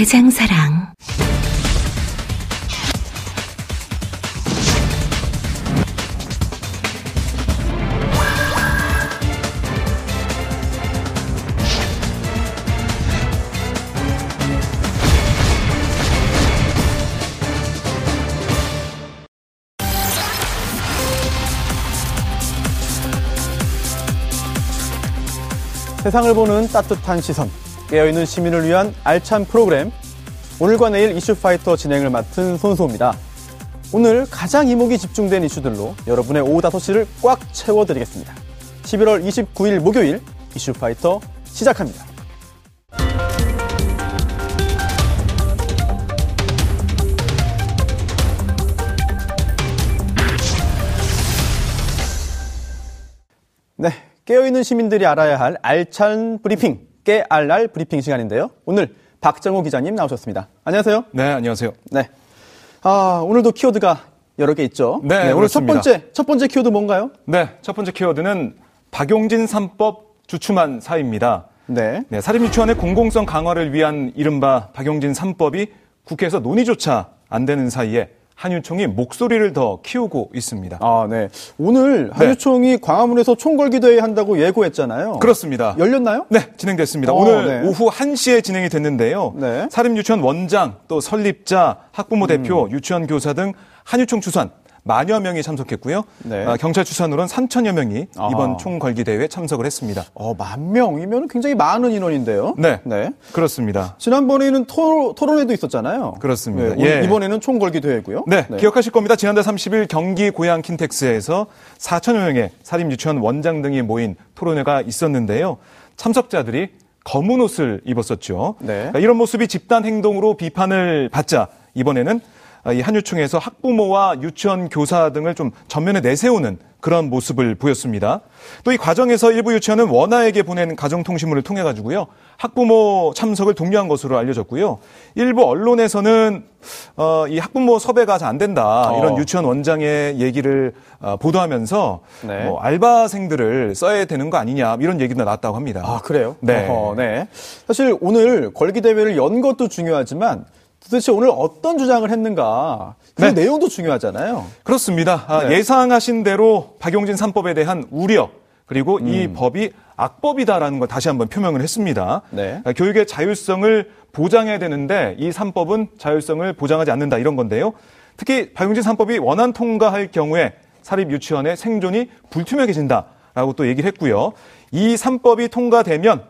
대장사랑. 세상을 보는 따뜻한 시선, 깨어있는 시민을 위한 알찬 프로그램, 오늘과 내일 이슈파이터 진행을 맡은 손수호입니다. 오늘 가장 이목이 집중된 이슈들로 여러분의 오후 5시를 꽉 채워드리겠습니다. 11월 29일 목요일 이슈파이터 시작합니다. 네, 깨어있는 시민들이 알아야 할 알찬 브리핑, 깨알알 브리핑 시간인데요. 오늘 박정호 기자님 나오셨습니다. 안녕하세요. 네, 안녕하세요. 네. 아, 오늘도 키워드가 여러 개 있죠. 네, 오늘 첫 그렇습니다. 번째, 첫 번째 키워드 뭔가요? 네, 첫 번째 키워드는 박용진 3법 주춤한 사입니다. 네. 네, 사립유치원의 공공성 강화를 위한 이른바 박용진 3법이 국회에서 논의조차 안 되는 사이에 한유총이 목소리를 더 키우고 있습니다. 아, 네. 오늘 한유총이 광화문에서 총궐기대회 한다고 예고했잖아요. 그렇습니다. 열렸나요? 네, 진행됐습니다. 어, 오늘 네. 오후 1시에 진행이 됐는데요. 네. 사립유치원 원장, 또 설립자, 학부모 대표, 유치원 교사 등 한유총 추산 만여 명이 참석했고요. 네. 아, 경찰 추산으로는 3천여 명이. 이번 총궐기 대회에 참석을 했습니다. 어, 만 명이면 굉장히 많은 인원인데요. 네. 네. 그렇습니다. 지난번에는 토, 토론회도 있었잖아요. 그렇습니다. 네, 예. 이번에는 총궐기 대회고요. 네, 기억하실 겁니다. 지난달 30일 경기 고양 킨텍스에서 4천여 명의 사립 유치원 원장 등이 모인 토론회가 있었는데요. 참석자들이 검은 옷을 입었었죠. 네. 그러니까 이런 모습이 집단 행동으로 비판을 받자 이번에는 이 한유총에서 학부모와 유치원 교사 등을 좀 전면에 내세우는 그런 모습을 보였습니다. 또 이 과정에서 일부 유치원은 원아에게 보낸 가정통신문을 통해 가지고요. 학부모 참석을 독려한 것으로 알려졌고요. 일부 언론에서는 어, 이 학부모 섭외가 잘 안 된다 이런 어. 유치원 원장의 얘기를 어, 보도하면서 네. 뭐 알바생들을 써야 되는 거 아니냐 이런 얘기도 나왔다고 합니다. 아, 그래요? 네. 어허, 네. 사실 오늘 걸기 대회를 연 것도 중요하지만 도대체 오늘 어떤 주장을 했는가. 그 네. 내용도 중요하잖아요. 그렇습니다. 아, 네. 예상하신 대로 박용진 3법에 대한 우려 그리고 이 음. 법이 악법이다라는 걸 다시 한번 표명을 했습니다. 네. 아, 교육의 자율성을 보장해야 되는데 이 3법은 자율성을 보장하지 않는다 이런 건데요. 특히 박용진 3법이 원안 통과할 경우에 사립 유치원의 생존이 불투명해진다라고 또 얘기를 했고요. 이 3법이 통과되면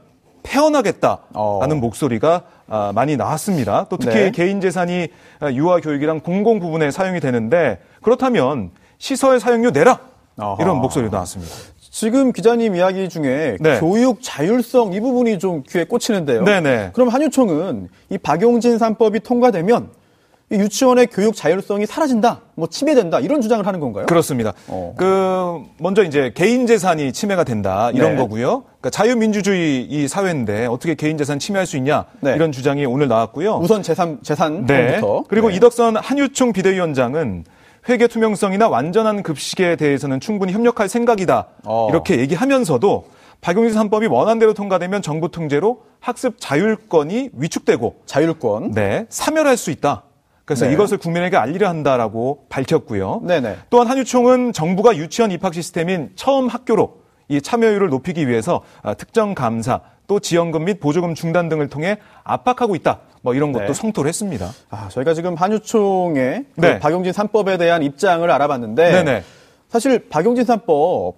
폐언하겠다라는 어. 목소리가 아, 많이 나왔습니다. 또 특히 네. 개인 재산이 아, 유아 교육이랑 공공 부분에 사용이 되는데 그렇다면 시설 사용료 내라 어허. 이런 목소리도 나왔습니다. 지금 기자님 이야기 중에 네. 교육 자율성 이 부분이 좀 귀에 꽂히는데요. 네네. 그럼 한유총은 이 박용진 3법이 통과되면 이 유치원의 교육 자율성이 사라진다, 뭐 침해된다 이런 주장을 하는 건가요? 그렇습니다. 어. 그 먼저 이제 개인 재산이 침해가 된다 이런 네. 거고요. 그러니까 자유민주주의 이 사회인데 어떻게 개인 재산 침해할 수 있냐 네. 이런 주장이 오늘 나왔고요. 우선 재산 재산 네. 부터 그리고 네. 이덕선 한유총 비대위원장은 회계 투명성이나 완전한 급식에 대해서는 충분히 협력할 생각이다. 어. 이렇게 얘기하면서도 박용진 3법이 원안대로 통과되면 정부 통제로 학습 자율권이 위축되고 자율권. 네, 사멸할 수 있다. 그래서 네. 이것을 국민에게 알리려 한다라고 밝혔고요. 네네. 또한 한유총은 정부가 유치원 입학 시스템인 처음 학교로 이 참여율을 높이기 위해서 아, 특정 감사 또 지원금 및 보조금 중단 등을 통해 압박하고 있다. 뭐 이런 것도 네. 성토를 했습니다. 아, 저희가 지금 한유총의 그 네. 박용진 3법에 대한 입장을 알아봤는데 네네. 사실 박용진 3법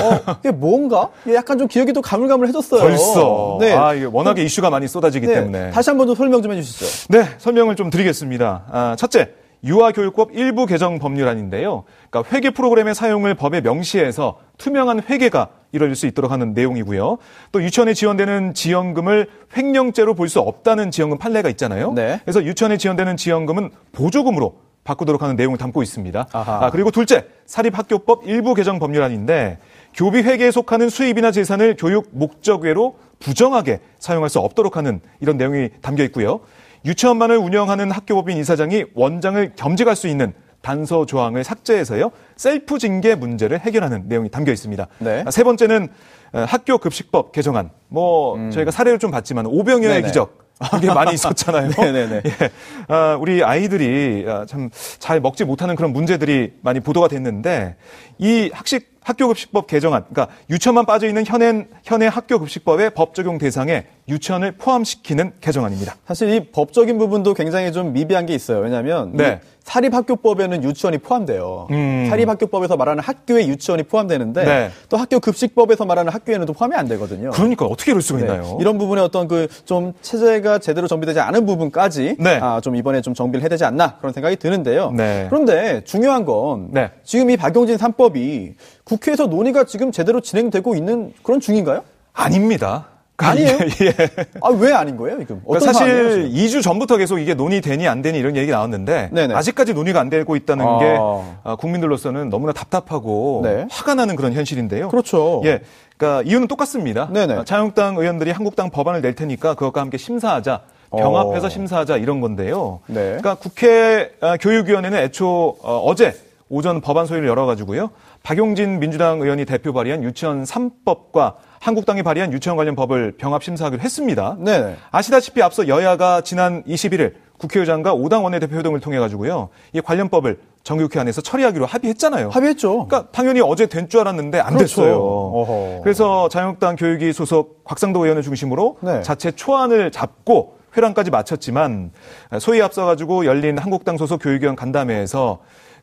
어, 이게 뭔가? 약간 좀 기억이 또 가물가물해졌어요. 벌써. 네. 아, 이게 워낙에 이슈가 많이 쏟아지기 네. 때문에. 다시 한 번 더 설명 좀 해주시죠. 네, 설명을 좀 드리겠습니다. 아, 첫째, 유아교육법 일부 개정 법률안인데요. 그러니까 회계 프로그램의 사용을 법에 명시해서 투명한 회계가 이뤄질 수 있도록 하는 내용이고요. 또 유치원에 지원되는 지원금을 횡령죄로 볼 수 없다는 지원금 판례가 있잖아요. 네. 그래서 유치원에 지원되는 지원금은 보조금으로 바꾸도록 하는 내용을 담고 있습니다. 아하. 아, 그리고 둘째, 사립학교법 일부 개정 법률안인데 교비 회계에 속하는 수입이나 재산을 교육 목적 외로 부정하게 사용할 수 없도록 하는 이런 내용이 담겨 있고요. 유치원만을 운영하는 학교법인 이사장이 원장을 겸직할 수 있는 단서 조항을 삭제해서요 셀프 징계 문제를 해결하는 내용이 담겨 있습니다. 네. 아, 세 번째는 어, 학교 급식법 개정안. 뭐 저희가 사례를 좀 봤지만 음. 네네. 기적 이게 많이 있었잖아요. 네네네. 예. 아, 우리 아이들이 아, 참잘 먹지 못하는 그런 문제들이 많이 보도가 됐는데 이 학식 학교급식법 개정안, 그러니까 유치원만 빠져 있는 현행 현행 학교급식법의 법 적용 대상에 유치원을 포함시키는 개정안입니다. 사실 이 법적인 부분도 굉장히 좀 미비한 게 있어요. 왜냐하면 네. 이 사립학교법에는 유치원이 포함돼요. 음. 사립학교법에서 말하는 학교에 유치원이 포함되는데 네. 또 학교 급식법에서 말하는 학교에는 또 포함이 안 되거든요. 그러니까 어떻게 이럴 수가 네. 있나요? 이런 부분에 어떤 그 좀 체제가 제대로 정비되지 않은 부분까지 네. 아, 좀 이번에 좀 정비를 해야 되지 않나 그런 생각이 드는데요. 네. 그런데 중요한 건 네. 지금 이 박용진 3법이 국회에서 논의가 지금 제대로 진행되고 있는 그런 중입니다. 아닙니다. 아니에요? 예. 아, 왜 아닌 거예요, 지금? 그러니까 사실 지금? 2주 전부터 계속 이게 논의되니 안 되니 이런 얘기 나왔는데 네네. 아직까지 논의가 안 되고 있다는 아. 게 아, 국민들로서는 너무나 답답하고 네. 화가 나는 그런 현실인데요. 그렇죠. 예. 그러니까 이유는 똑같습니다. 네네. 아, 자유한국당 의원들이 한국당 법안을 낼 테니까 그것과 함께 심사하자. 병합해서 어. 심사하자 이런 건데요. 네. 그러니까 국회 아, 교육위원회는 애초 어, 제 오전 법안 소위를 열어가지고요. 박용진 민주당 의원이 대표 발의한 유치원 3법과 한국당이 발의한 유치원 관련 법을 병합 심사하기로 했습니다. 네네. 아시다시피 앞서 여야가 지난 21일 국회의장과 5당 원내대표 등을 통해 가지고요. 이 관련법을 정기국회 안에서 처리하기로 합의했잖아요. 합의했죠. 그러니까 당연히 어제 된 줄 알았는데 안 그렇죠. 됐어요. 어허. 그래서 자유한국당 교육위 소속 곽상도 의원을 중심으로 네. 자체 초안을 잡고 회랑까지 마쳤지만 소위 앞서 가지고 열린 한국당 소속 교육위원 간담회에서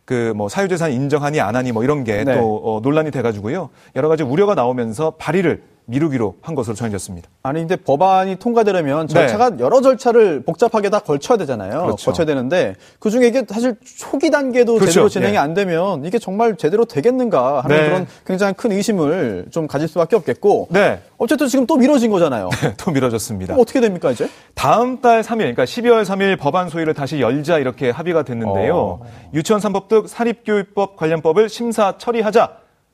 그 뭐 사유재산 인정하니 안 하니 뭐 이런 게또 네. 어, 논란이 돼가지고요 여러 가지 우려가 나오면서 발의를 미루기로 한 것으로 전해졌습니다. 아니 근데 법안이 통과되려면 네. 절차가 여러 절차를 복잡하게 다 걸쳐야 되잖아요. 그렇죠. 거쳐야 되는데 그 중에 이게 사실 초기 단계도 그렇죠. 제대로 진행이 예. 안 되면 이게 정말 제대로 되겠는가 하는 네. 그런 굉장히 큰 의심을 좀 가질 수밖에 없겠고 네. 어쨌든 지금 또 미뤄진 거잖아요. 또 미뤄졌습니다. 어떻게 됩니까 이제? 다음 달 3일, 그러니까 12월 3일 법안 소위를 다시 열자 이렇게 합의가 됐는데요. 어. 유치원 3법 등 사립교육법 관련 법을 심사 처리하자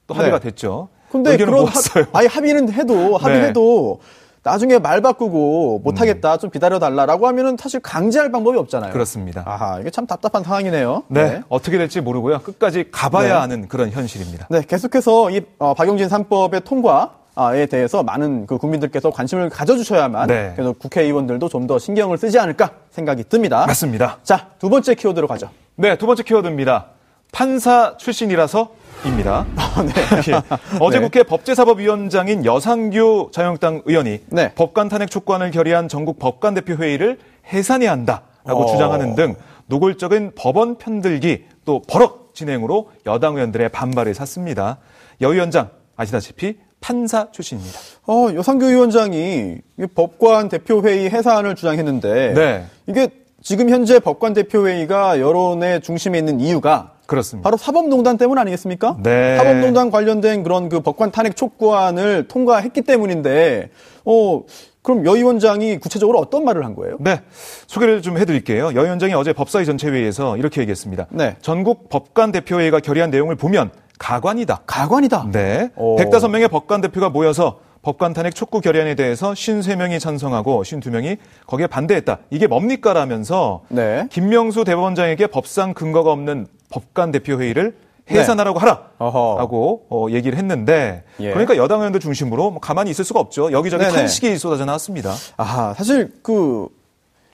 또 합의가 네. 됐죠. 근데 그런. 합, 아니 합의는 해도 합의해도 나중에 말 바꾸고 못하겠다 좀 기다려 달라라고 하면은 사실 강제할 방법이 없잖아요. 음. 그렇습니다. 아하 이게 참 답답한 상황이네요. 네, 어떻게 될지 모르고요. 끝까지 가봐야 네. 하는 그런 현실입니다. 네, 계속해서 이 어, 박용진 3법의 통과에 대해서 많은 그 국민들께서 관심을 가져주셔야만 네. 그래도 국회의원들도 좀 더 신경을 쓰지 않을까 생각이 듭니다. 맞습니다. 자, 두 번째 키워드로 가죠. 네, 두 번째 키워드입니다. 판사 출신이라서 입니다. 예. 어제 네. 국회 법제사법위원장인 여상규 자유한국당 의원이 네. 법관 탄핵 촉구안을 결의한 전국 법관 대표 회의를 해산해야 한다라고 어. 주장하는 등 노골적인 법원 편들기 또 버럭 진행으로 여당 의원들의 반발을 샀습니다. 여 위원장 아시다시피 판사 출신입니다. 어, 여상규 위원장이 이 법관 대표 회의 해산을 주장했는데 네. 이게 지금 현재 법관 대표 회의가 여론의 중심에 있는 이유가 그렇습니다. 바로 사법농단 때문 아니겠습니까? 네. 사법농단 관련된 그런 그 법관 탄핵 촉구안을 통과했기 때문인데, 어, 그럼 여 위원장이 구체적으로 어떤 말을 한 거예요? 네, 소개를 좀 해드릴게요. 여 위원장이 어제 법사위 전체회의에서 이렇게 얘기했습니다. 네. 전국 법관 대표회의가 결의한 내용을 보면 가관이다. 가관이다. 네. 오. 105명의 법관 대표가 모여서 법관 탄핵 촉구 결의안에 대해서 53명이 찬성하고 52명이 거기에 반대했다. 이게 뭡니까? 라면서 네. 김명수 대법원장에게 법상 근거가 없는 법관 대표 회의를 해산하라고 네. 어허. 하라라고 어, 얘기를 했는데 예. 그러니까 여당 의원들 중심으로 뭐 가만히 있을 수가 없죠. 여기저기 네네. 탄식이 쏟아져 나왔습니다. 아, 사실 그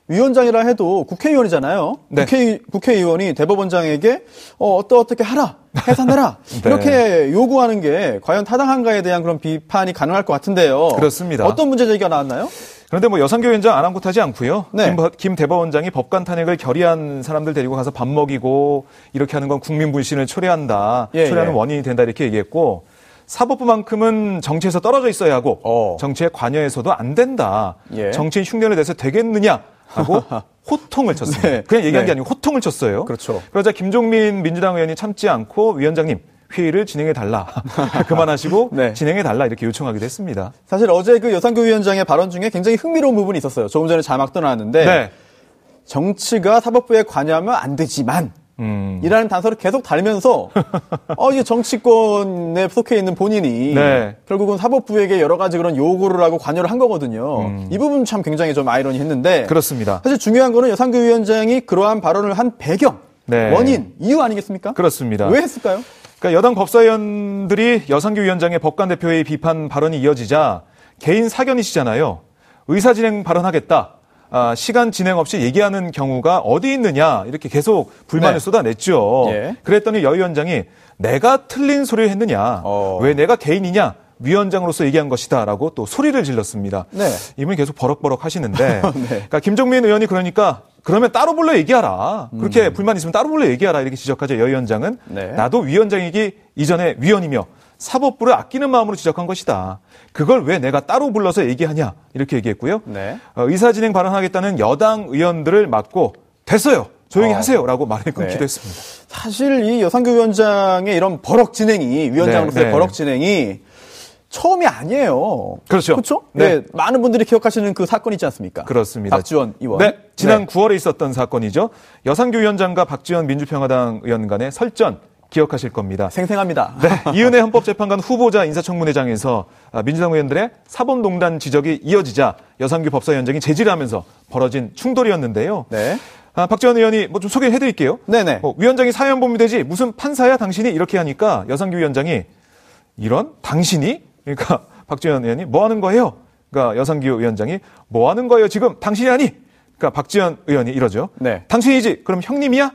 위원장이라 해도 국회의원이잖아요. 네. 국회, 국회의원이 대법원장에게 어, 어떠 어떻게 하라, 해산해라 네. 이렇게 요구하는 게 과연 타당한가에 대한 그런 비판이 가능할 것 같은데요. 그렇습니다. 어떤 문제 제기가 나왔나요? 그런데 뭐 여상교 위원장 아랑곳하지 않고요. 네. 김, 버- 김 대법원장이 법관 탄핵을 결의한 사람들 데리고 가서 밥 먹이고 이렇게 하는 건 국민 불신을 초래한다. 예, 초래하는 예. 원인이 된다 이렇게 얘기했고 사법부만큼은 정치에서 떨어져 있어야 하고 어. 정치에 관여해서도 안 된다. 예. 정치인 흉내를 내서 되겠느냐 하고 호통을 쳤습니다. 네. 그냥 얘기한 네. 게 아니고 호통을 쳤어요. 그렇죠. 그러자 김종민 민주당 의원이 참지 않고 위원장님 회의를 진행해 달라. 그만하시고 네. 진행해 달라 이렇게 요청하기도 했습니다. 사실 어제 그 여상규 위원장의 발언 중에 굉장히 흥미로운 부분이 있었어요. 조금 전에 자막 떠나왔는데 네. 정치가 사법부에 관여하면 안 되지만 음. 이라는 단서를 계속 달면서 어 이게 정치권에 속해 있는 본인이 네. 결국은 사법부에게 여러 가지 그런 요구를 하고 관여를 한 거거든요. 이 부분 참 굉장히 좀 아이러니했는데 음. 그렇습니다. 사실 중요한 거는 여상규 위원장이 그러한 발언을 한 배경, 네. 원인, 이유 아니겠습니까? 그렇습니다. 왜 했을까요? 그러니까 여당 법사위원들이 여상규 위원장의 법관 대표의 비판 발언이 이어지자 개인 사견이시잖아요. 의사 진행 발언하겠다. 아, 시간 진행 없이 얘기하는 경우가 어디 있느냐 이렇게 계속 불만을 네. 쏟아냈죠. 예. 그랬더니 여 위원장이 내가 틀린 소리를 했느냐, 어. 왜 내가 개인이냐, 위원장으로서 얘기한 것이다라고 또 소리를 질렀습니다. 네. 이분이 계속 버럭버럭 하시는데, 네. 그러니까 김종민 의원이 그러니까 그러면 따로 불러 얘기하라. 그렇게 불만 있으면 따로 불러 얘기하라 이렇게 지적하죠. 여 위원장은 음. 네. 나도 위원장이기 이전에 위원이며 사법부를 아끼는 마음으로 지적한 것이다. 그걸 왜 내가 따로 불러서 얘기하냐 이렇게 얘기했고요. 네. 어, 의사진행 발언하겠다는 여당 의원들을 막고 됐어요. 조용히 어. 하세요라고 말을 끊기도 네. 했습니다. 사실 이 여상규 위원장의 이런 버럭 진행이 위원장으로서의 네, 네. 버럭 진행이 처음이 아니에요. 그렇죠. 그렇죠? 네. 네. 많은 분들이 기억하시는 그 사건 있지 않습니까? 그렇습니다. 박지원 의원. 네, 지난 네. 9월에 있었던 사건이죠. 여상규 위원장과 박지원 민주평화당 의원 간의 설전 기억하실 겁니다. 생생합니다. 네, 이은혜 헌법재판관 후보자 인사청문회장에서 아, 민주당 의원들의 사법농단 지적이 이어지자 여상규 법사위원장이 제지를 하면서 벌어진 충돌이었는데요. 네. 아, 박지원 의원이 뭐 좀 소개해 드릴게요. 네네. 어, 위원장이 사연범이 되지 무슨 판사야 당신이 이렇게 하니까 여상규 위원장이 이런 당신이 그러니까 박지원 의원이 뭐 하는 거예요? 그러니까 여상규 위원장이 뭐 하는 거예요 지금 당신이 아니? 그러니까 박지원 의원이 이러죠. 네. 당신이지? 그럼 형님이야?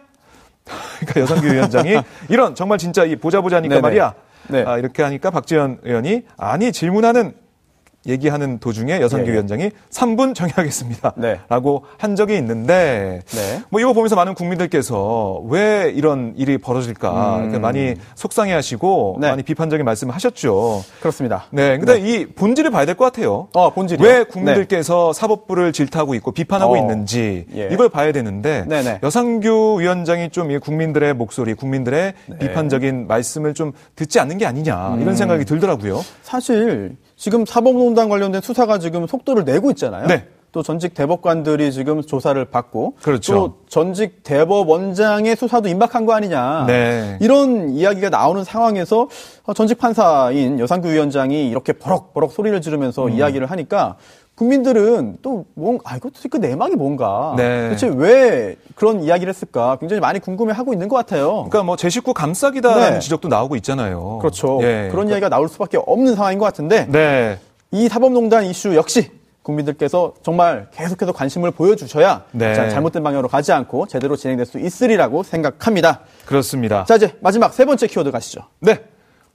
그러니까 여상규 위원장이 이런 정말 진짜 이 보자 보자니까. 말이야. 네. 아, 이렇게 하니까 박지원 의원이 아니 질문하는 얘기하는 도중에 여상규 예, 예. 위원장이 3분 정의하겠습니다. 네. 라고 한 적이 있는데 네. 뭐 이거 보면서 많은 국민들께서 왜 이런 일이 벌어질까 이렇게 많이 속상해하시고 음. 네. 많이 비판적인 말씀을 하셨죠. 그렇습니다. 네, 근데 이 본질을 봐야 될 것 같아요. 어, 본질이요? 왜 국민들께서 사법부를 질타하고 있고 비판하고 어, 있는지 예. 이걸 봐야 되는데 네네. 여상규 위원장이 좀이 국민들의 목소리, 국민들의 네. 비판적인 말씀을 좀 듣지 않는 게 아니냐 음. 이런 생각이 들더라고요. 사실 지금 사법농단 관련된 수사가 지금 속도를 내고 있잖아요. 네. 또 전직 대법관들이 지금 조사를 받고 그렇죠. 또 전직 대법원장의 수사도 임박한 거 아니냐. 네. 이런 이야기가 나오는 상황에서 어, 전직 판사인 여상규 위원장이 이렇게 버럭버럭 소리를 지르면서 음. 이야기를 하니까 국민들은 또 뭔, 아, 이거 도대체 그 내막이 뭔가. 네. 도대체 왜 그런 이야기를 했을까 굉장히 많이 궁금해 하고 있는 것 같아요. 그러니까 뭐 제 식구 감싸기다라는 네. 지적도 나오고 있잖아요. 그렇죠. 예. 그런 이야기가 나올 수밖에 없는 상황인 것 같은데 네. 이 사법농단 이슈 역시 국민들께서 정말 계속해서 관심을 보여주셔야 네. 자, 잘못된 방향으로 가지 않고 제대로 진행될 수 있으리라고 생각합니다. 그렇습니다. 자 이제 마지막 세 번째 키워드 가시죠. 네.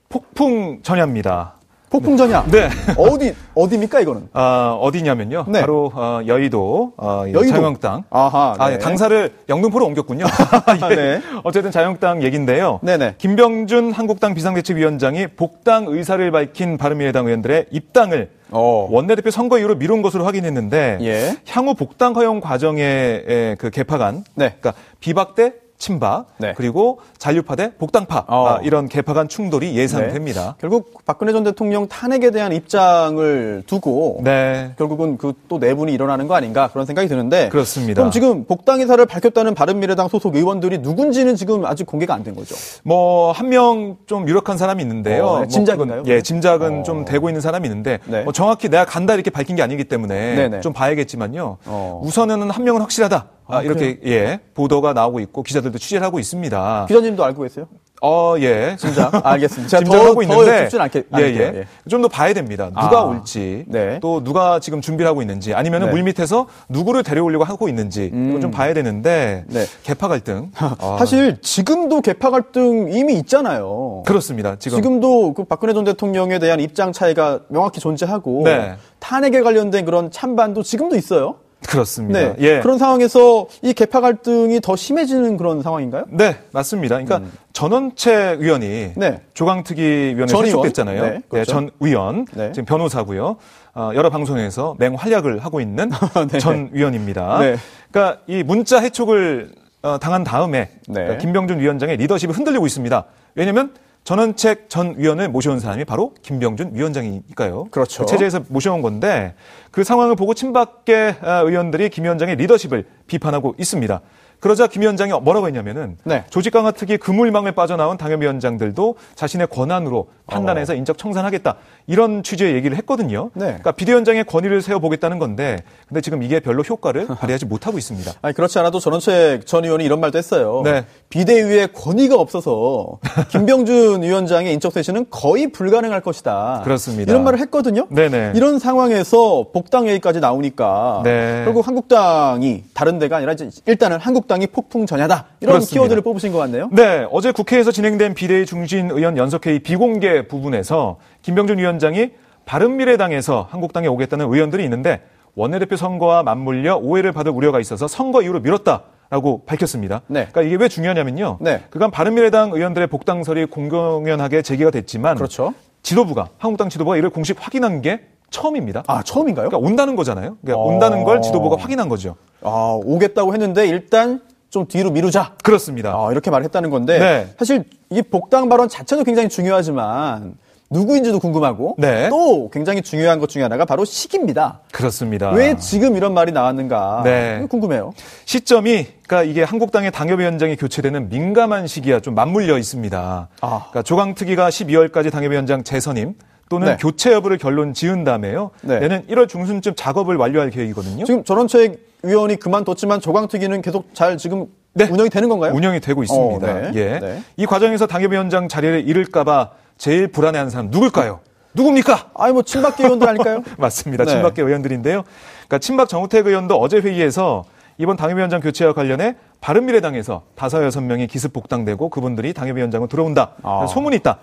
폭풍 전야입니다. 폭풍전야. 네. 어디 어디입니까 이거는? 아, 어디냐면요. 네. 바로 어, 여의도, 어, 이 여의도? 자유한국당. 아하, 아, 네. 예, 당사를 영등포로 옮겼군요. 예. 네. 어쨌든 자유한국당 얘긴데요. 네네. 김병준 한국당 비상대책위원장이 복당 의사를 밝힌 바른미래당 의원들의 입당을 어. 원내대표 선거 이후로 미룬 것으로 확인했는데 예. 향후 복당 허용 과정의 에, 그 개파간, 네. 그러니까 비박 대 친박 네. 그리고 잔류파 대 복당파 어. 아, 이런 개파 간 충돌이 예상됩니다. 결국 박근혜 전 대통령 탄핵에 대한 입장을 두고 네. 결국은 그 또 내분이 일어나는 거 아닌가 그런 생각이 드는데 그렇습니다. 그럼 지금 복당 의사를 밝혔다는 바른미래당 소속 의원들이 누군지는 지금 아직 공개가 안 된 거죠. 뭐 한 명 좀 유력한 사람이 있는데요. 어, 네, 뭐 짐작인가요? 그건, 예, 짐작은 어. 좀 되고 있는 사람이 있는데 네. 뭐 정확히 내가 간다 이렇게 밝힌 게 아니기 때문에 네네. 좀 봐야겠지만요. 어. 우선은 한 명은 확실하다. 아, 아, 이렇게 예 보도가 나오고 있고 기자들도 취재를 하고 있습니다. 기자님도 알고 계세요? 어, 예. 짐작. 알겠습니다. 제가 짐작하고 더, 있는데 더 않게, 예. 예. 예. 좀 더 봐야 됩니다. 누가 아. 올지, 네. 또 누가 지금 준비를 하고 있는지, 아니면 네. 물 밑에서 누구를 데려오려고 하고 있는지 이건 좀 봐야 되는데 네. 개파 갈등. 아, 사실 지금도 개파 갈등 이미 있잖아요. 그렇습니다. 지금 지금도 그 박근혜 전 대통령에 대한 입장 차이가 명확히 존재하고 네. 탄핵에 관련된 그런 찬반도 지금도 있어요. 그렇습니다. 네. 예. 그런 상황에서 이 개파 갈등이 더 심해지는 그런 상황인가요? 네, 맞습니다. 그러니까 전원채 의원이 음. 네. 조강특위 위원회? 소속됐잖아요. 네, 그렇죠. 전 의원, 네. 지금 변호사고요. 어, 여러 방송에서 맹활약을 하고 있는 네. 전 의원입니다. 네. 그러니까 이 문자 해촉을 어, 당한 다음에 네. 그러니까 김병준 위원장의 리더십이 흔들리고 있습니다. 왜냐하면 전원책 전 위원을 모셔온 사람이 바로 김병준 위원장이니까요. 그렇죠. 그 체제에서 모셔온 건데 그 상황을 보고 친박계 아, 의원들이 김 위원장의 리더십을 비판하고 있습니다. 그러자 김 위원장이 뭐라고 했냐면은 네. 조직 강화 특위 그물망을 빠져나온 당협위원장들도 자신의 권한으로 판단해서 인적 청산하겠다 이런 취지의 얘기를 했거든요. 네. 그러니까 비대위원장의 권위를 세워보겠다는 건데 근데 지금 이게 별로 효과를 발휘하지 못하고 있습니다. 아니 그렇지 않아도 전원책 전 의원이 이런 말도 했어요. 네. 비대위에 권위가 없어서 김병준 위원장의 인적 쇄신은 거의 불가능할 것이다. 그렇습니다. 이런 말을 했거든요. 네네. 이런 상황에서 복당 얘기까지 나오니까 네. 결국 한국당이 다른 데가 아니라 일단은 한국 당이 폭풍 전야다 이런 그렇습니다. 키워드를 뽑으신 것 같네요. 네, 어제 국회에서 진행된 비대위 중진 의원 연석회의 비공개 부분에서 김병준 위원장이 바른미래당에서 한국당에 오겠다는 의원들이 있는데 원내대표 선거와 맞물려 오해를 받을 우려가 있어서 선거 이후로 미뤘다 라고 밝혔습니다. 네. 그러니까 이게 왜 중요하냐면요. 네. 그간 바른미래당 의원들의 복당설이 공공연하게 제기가 됐지만 그렇죠. 지도부가 한국당 지도부가 이를 공식 확인한 게 처음입니다. 아 처음인가요? 그러니까 온다는 거잖아요. 그러니까 어. 온다는 걸 지도부가 확인한 거죠. 아 오겠다고 했는데 일단 좀 뒤로 미루자. 그렇습니다. 아, 이렇게 말했다는 건데 네. 사실 이 복당 발언 자체도 굉장히 중요하지만 누구인지도 궁금하고 네. 또 굉장히 중요한 것 중에 하나가 바로 시기입니다. 그렇습니다. 왜 지금 이런 말이 나왔는가 네. 궁금해요. 시점이 그러니까 이게 한국당의 당협위원장이 교체되는 민감한 시기와 좀 맞물려 있습니다. 아. 그러니까 조강특위가 12월까지 당협위원장 재선임 또는 네. 교체 여부를 결론 지은 다음에요. 네. 내년 1월 중순쯤 작업을 완료할 계획이거든요. 지금 전원책 위원이 그만뒀지만 조강특위는 계속 잘 지금 네. 운영이 되는 건가요? 운영이 되고 있습니다. 어, 네. 예. 네. 이 과정에서 당협위원장 자리를 잃을까봐 제일 불안해하는 사람 누굴까요? 누굽니까? 아니 뭐 친박계 의원들 아닐까요? 맞습니다. 네. 친박계 의원들인데요. 그러니까 친박 정우택 의원도 어제 회의에서 이번 당협위원장 교체와 관련해 바른미래당에서 다섯 여섯 명이 기습 복당되고 그분들이 당협위원장으로 들어온다. 아. 소문이 있다.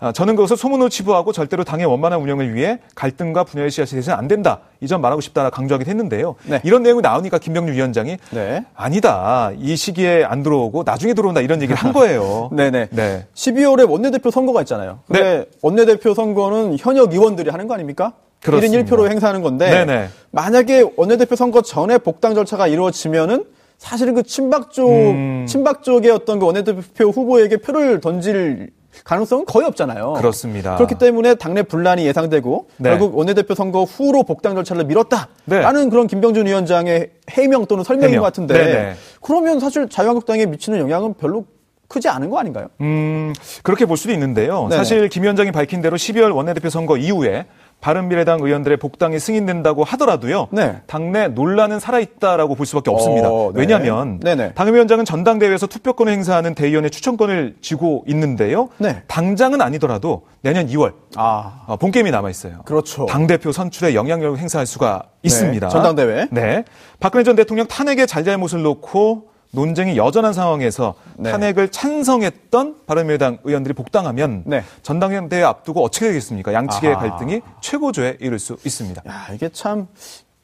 아, 저는 그것을 소문으로 치부하고 절대로 당의 원만한 운영을 위해 갈등과 분열의 씨앗이 되서는 안 된다. 이 점 말하고 싶다 강조하기도 했는데요. 네. 이런 내용이 나오니까 김병준 위원장이 네. 아니다. 이 시기에 안 들어오고 나중에 들어온다 이런 얘기를 한 거예요. 네네. 네. 12월에 원내대표 선거가 있잖아요. 근데 원내대표 선거는 현역 의원들이 하는 거 아닙니까? 그렇습니다. 1인 1표로 행사하는 건데 네네. 만약에 원내대표 선거 전에 복당 절차가 이루어지면은 사실은 그 친박 쪽 음. 친박 쪽의 어떤 그 원내대표 후보에게 표를 던질 가능성은 거의 없잖아요. 그렇습니다. 그렇기 때문에 당내 분란이 예상되고 네. 결국 원내대표 선거 후로 복당 절차를 미뤘다라는 네. 그런 김병준 위원장의 해명 또는 설명인 해명. 것 같은데 네네. 그러면 사실 자유한국당에 미치는 영향은 별로 크지 않은 거 아닌가요? 음, 그렇게 볼 수도 있는데요. 네네. 사실 김 위원장이 밝힌 대로 12월 원내대표 선거 이후에 바른미래당 의원들의 복당이 승인된다고 하더라도요. 네. 당내 논란은 살아있다라고 볼 수밖에 없습니다. 어, 네. 왜냐하면 네네. 당협위원장은 전당대회에서 투표권을 행사하는 대의원의 추천권을 쥐고 있는데요. 네. 당장은 아니더라도 내년 2월 아, 어, 본 게임이 남아 있어요. 그렇죠. 당 대표 선출에 영향력을 행사할 수가 있습니다. 전당대회. 네. 박근혜 전 대통령 탄핵의 잘잘못을 놓고 논쟁이 여전한 상황에서 네. 탄핵을 찬성했던 바른미래당 의원들이 복당하면 네. 전당대회 앞두고 어떻게 되겠습니까? 양측의 아하. 갈등이 최고조에 이를 수 있습니다. 야, 이게 참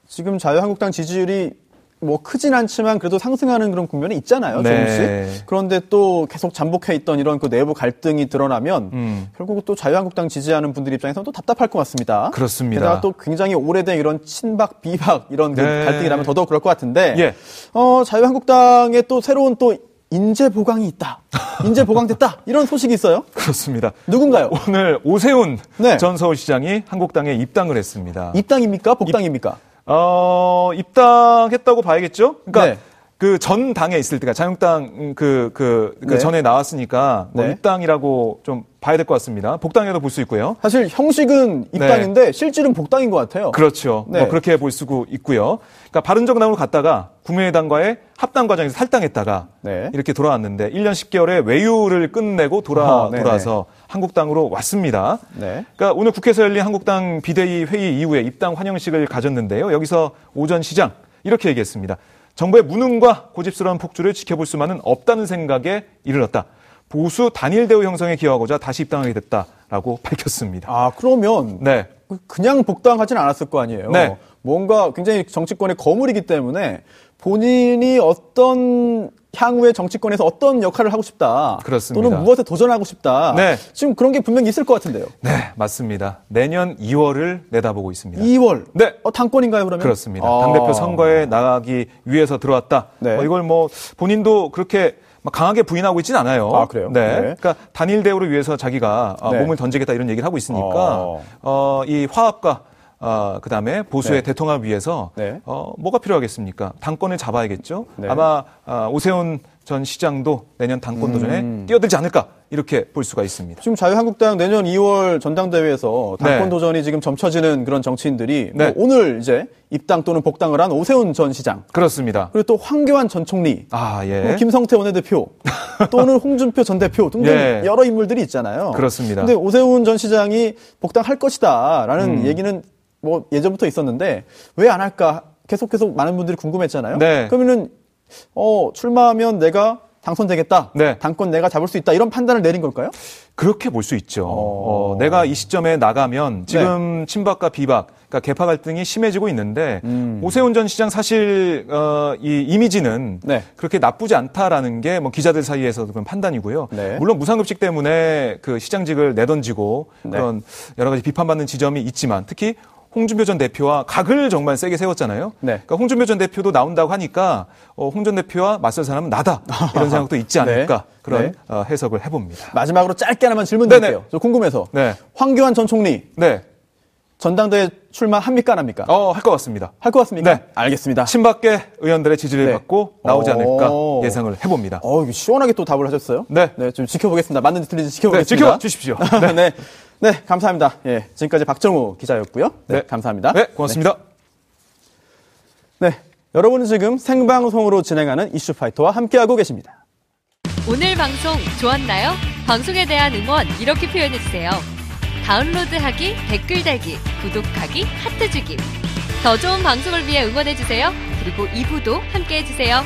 지금 자유한국당 지지율이 뭐 크진 않지만 그래도 상승하는 그런 국면이 있잖아요, 네. 조금씩. 그런데 또 계속 잠복해 있던 이런 그 내부 갈등이 드러나면 음. 결국 또 자유한국당 지지하는 분들 입장에서는 또 답답할 것 같습니다. 그렇습니다. 게다가 또 굉장히 오래된 이런 친박, 비박 이런 그 네. 갈등이라면 더더욱 그럴 것 같은데 예. 어, 자유한국당에 또 새로운 또 인재 보강이 있다. 인재 보강됐다. 이런 소식이 있어요. 그렇습니다. 누군가요? 오늘 오세훈 네. 전 서울시장이 한국당에 입당을 했습니다. 입당입니까? 복당입니까? 어, 입당했다고 봐야겠죠? 그러니까 네. 그 전 당에 있을 때가 자유한국당 그, 그, 그 네. 전에 나왔으니까 뭐 네. 입당이라고 좀 봐야 될 것 같습니다. 복당에도 볼 수 있고요. 사실 형식은 입당인데 실질은 복당인 것 같아요. 네. 그렇죠. 네. 뭐 그렇게 볼 수도 있고요. 그러니까 바른정당으로 갔다가 국민의당과의 합당 과정에서 탈당했다가 네. 이렇게 돌아왔는데 1년 10개월의 외유를 끝내고 돌아 아. 돌아서 한국당으로 왔습니다. 네. 그러니까 오늘 국회에서 열린 한국당 비대위 회의 이후에 입당 환영식을 가졌는데요. 여기서 오전 시장 이렇게 얘기했습니다. 정부의 무능과 고집스러운 폭주를 지켜볼 수만은 없다는 생각에 이르렀다. 보수 단일 대우 형성에 기여하고자 다시 입당하게 됐다라고 밝혔습니다. 아, 그러면 네. 그냥 복당하진 않았을 거 아니에요. 네. 뭔가 굉장히 정치권의 거물이기 때문에 본인이 어떤 향후에 정치권에서 어떤 역할을 하고 싶다. 그렇습니다. 또는 무엇에 도전하고 싶다. 네. 지금 그런 게 분명히 있을 것 같은데요. 네, 맞습니다. 내년 2월을 내다보고 있습니다. 2월. 네. 어, 당권인가요, 그러면? 그렇습니다. 아. 당대표 선거에 나가기 위해서 들어왔다. 네. 어, 이걸 뭐 본인도 그렇게 막 강하게 부인하고 있지는 않아요. 아, 그래요? 네. 네. 그러니까 단일 대우를 위해서 자기가 아, 네. 몸을 던지겠다 이런 얘기를 하고 있으니까 어. 어, 이 화합과 어, 그 다음에 보수의 네. 대통합 위해서 네. 어, 뭐가 필요하겠습니까? 당권을 잡아야겠죠. 네. 아마 아, 오세훈 전 시장도 내년 당권 도전에 음. 뛰어들지 않을까 이렇게 볼 수가 있습니다. 지금 자유한국당 내년 2월 전당대회에서 당권 네. 도전이 지금 점쳐지는 그런 정치인들이 네. 뭐 오늘 이제 입당 또는 복당을 한 오세훈 전 시장 그렇습니다. 그리고 또 황교안 전 총리 아, 예. 뭐 김성태 원내대표 또는 홍준표 전 대표 등등 예. 여러 인물들이 있잖아요. 그렇습니다. 근데 오세훈 전 시장이 복당할 것이다라는 음. 얘기는 뭐 예전부터 있었는데 왜 안 할까 계속 계속 많은 분들이 궁금했잖아요. 네. 그러면은 어 출마하면 내가 당선되겠다. 네. 당권 내가 잡을 수 있다. 이런 판단을 내린 걸까요? 그렇게 볼 수 있죠. 어. 어, 내가 이 시점에 나가면 지금 친박과 비박, 그러니까 개파 갈등이 심해지고 있는데 음. 오세훈 전 시장 사실 어, 이 이미지는 네. 그렇게 나쁘지 않다라는 게 뭐 기자들 사이에서도 그런 판단이고요. 네. 물론 무상급식 때문에 그 시장직을 내던지고 네. 그런 여러 가지 비판받는 지점이 있지만 특히 홍준표 전 대표와 각을 정말 세게 세웠잖아요. 네. 그러니까 홍준표 전 대표도 나온다고 하니까 어, 홍 전 대표와 맞설 사람은 나다 이런 생각도 있지 않을까 네. 그런 네. 어, 해석을 해봅니다. 마지막으로 짧게 하나만 질문 네네. 드릴게요. 저 궁금해서. 네. 황교안 전 총리 네. 전당대회 출마합니까 안 합니까? 어, 할 것 같습니다. 할 것 같습니까? 네. 알겠습니다. 친박계 의원들의 지지를 네. 받고 나오지 않을까 오. 예상을 해봅니다. 어, 시원하게 또 답을 하셨어요? 네. 네, 좀 지켜보겠습니다. 맞는지 틀린지 네, 지켜보겠습니다. 지켜주십시오. 네. 네. 네, 감사합니다. 예, 지금까지 박정우 기자였고요. 네, 네. 감사합니다. 네, 고맙습니다. 네. 여러분은 지금 생방송으로 진행하는 이슈파이터와 함께하고 계십니다. 오늘 방송 좋았나요? 방송에 대한 응원 이렇게 표현해주세요. 다운로드하기, 댓글 달기, 구독하기, 하트 주기. 더 좋은 방송을 위해 응원해주세요. 그리고 2부도 함께해주세요.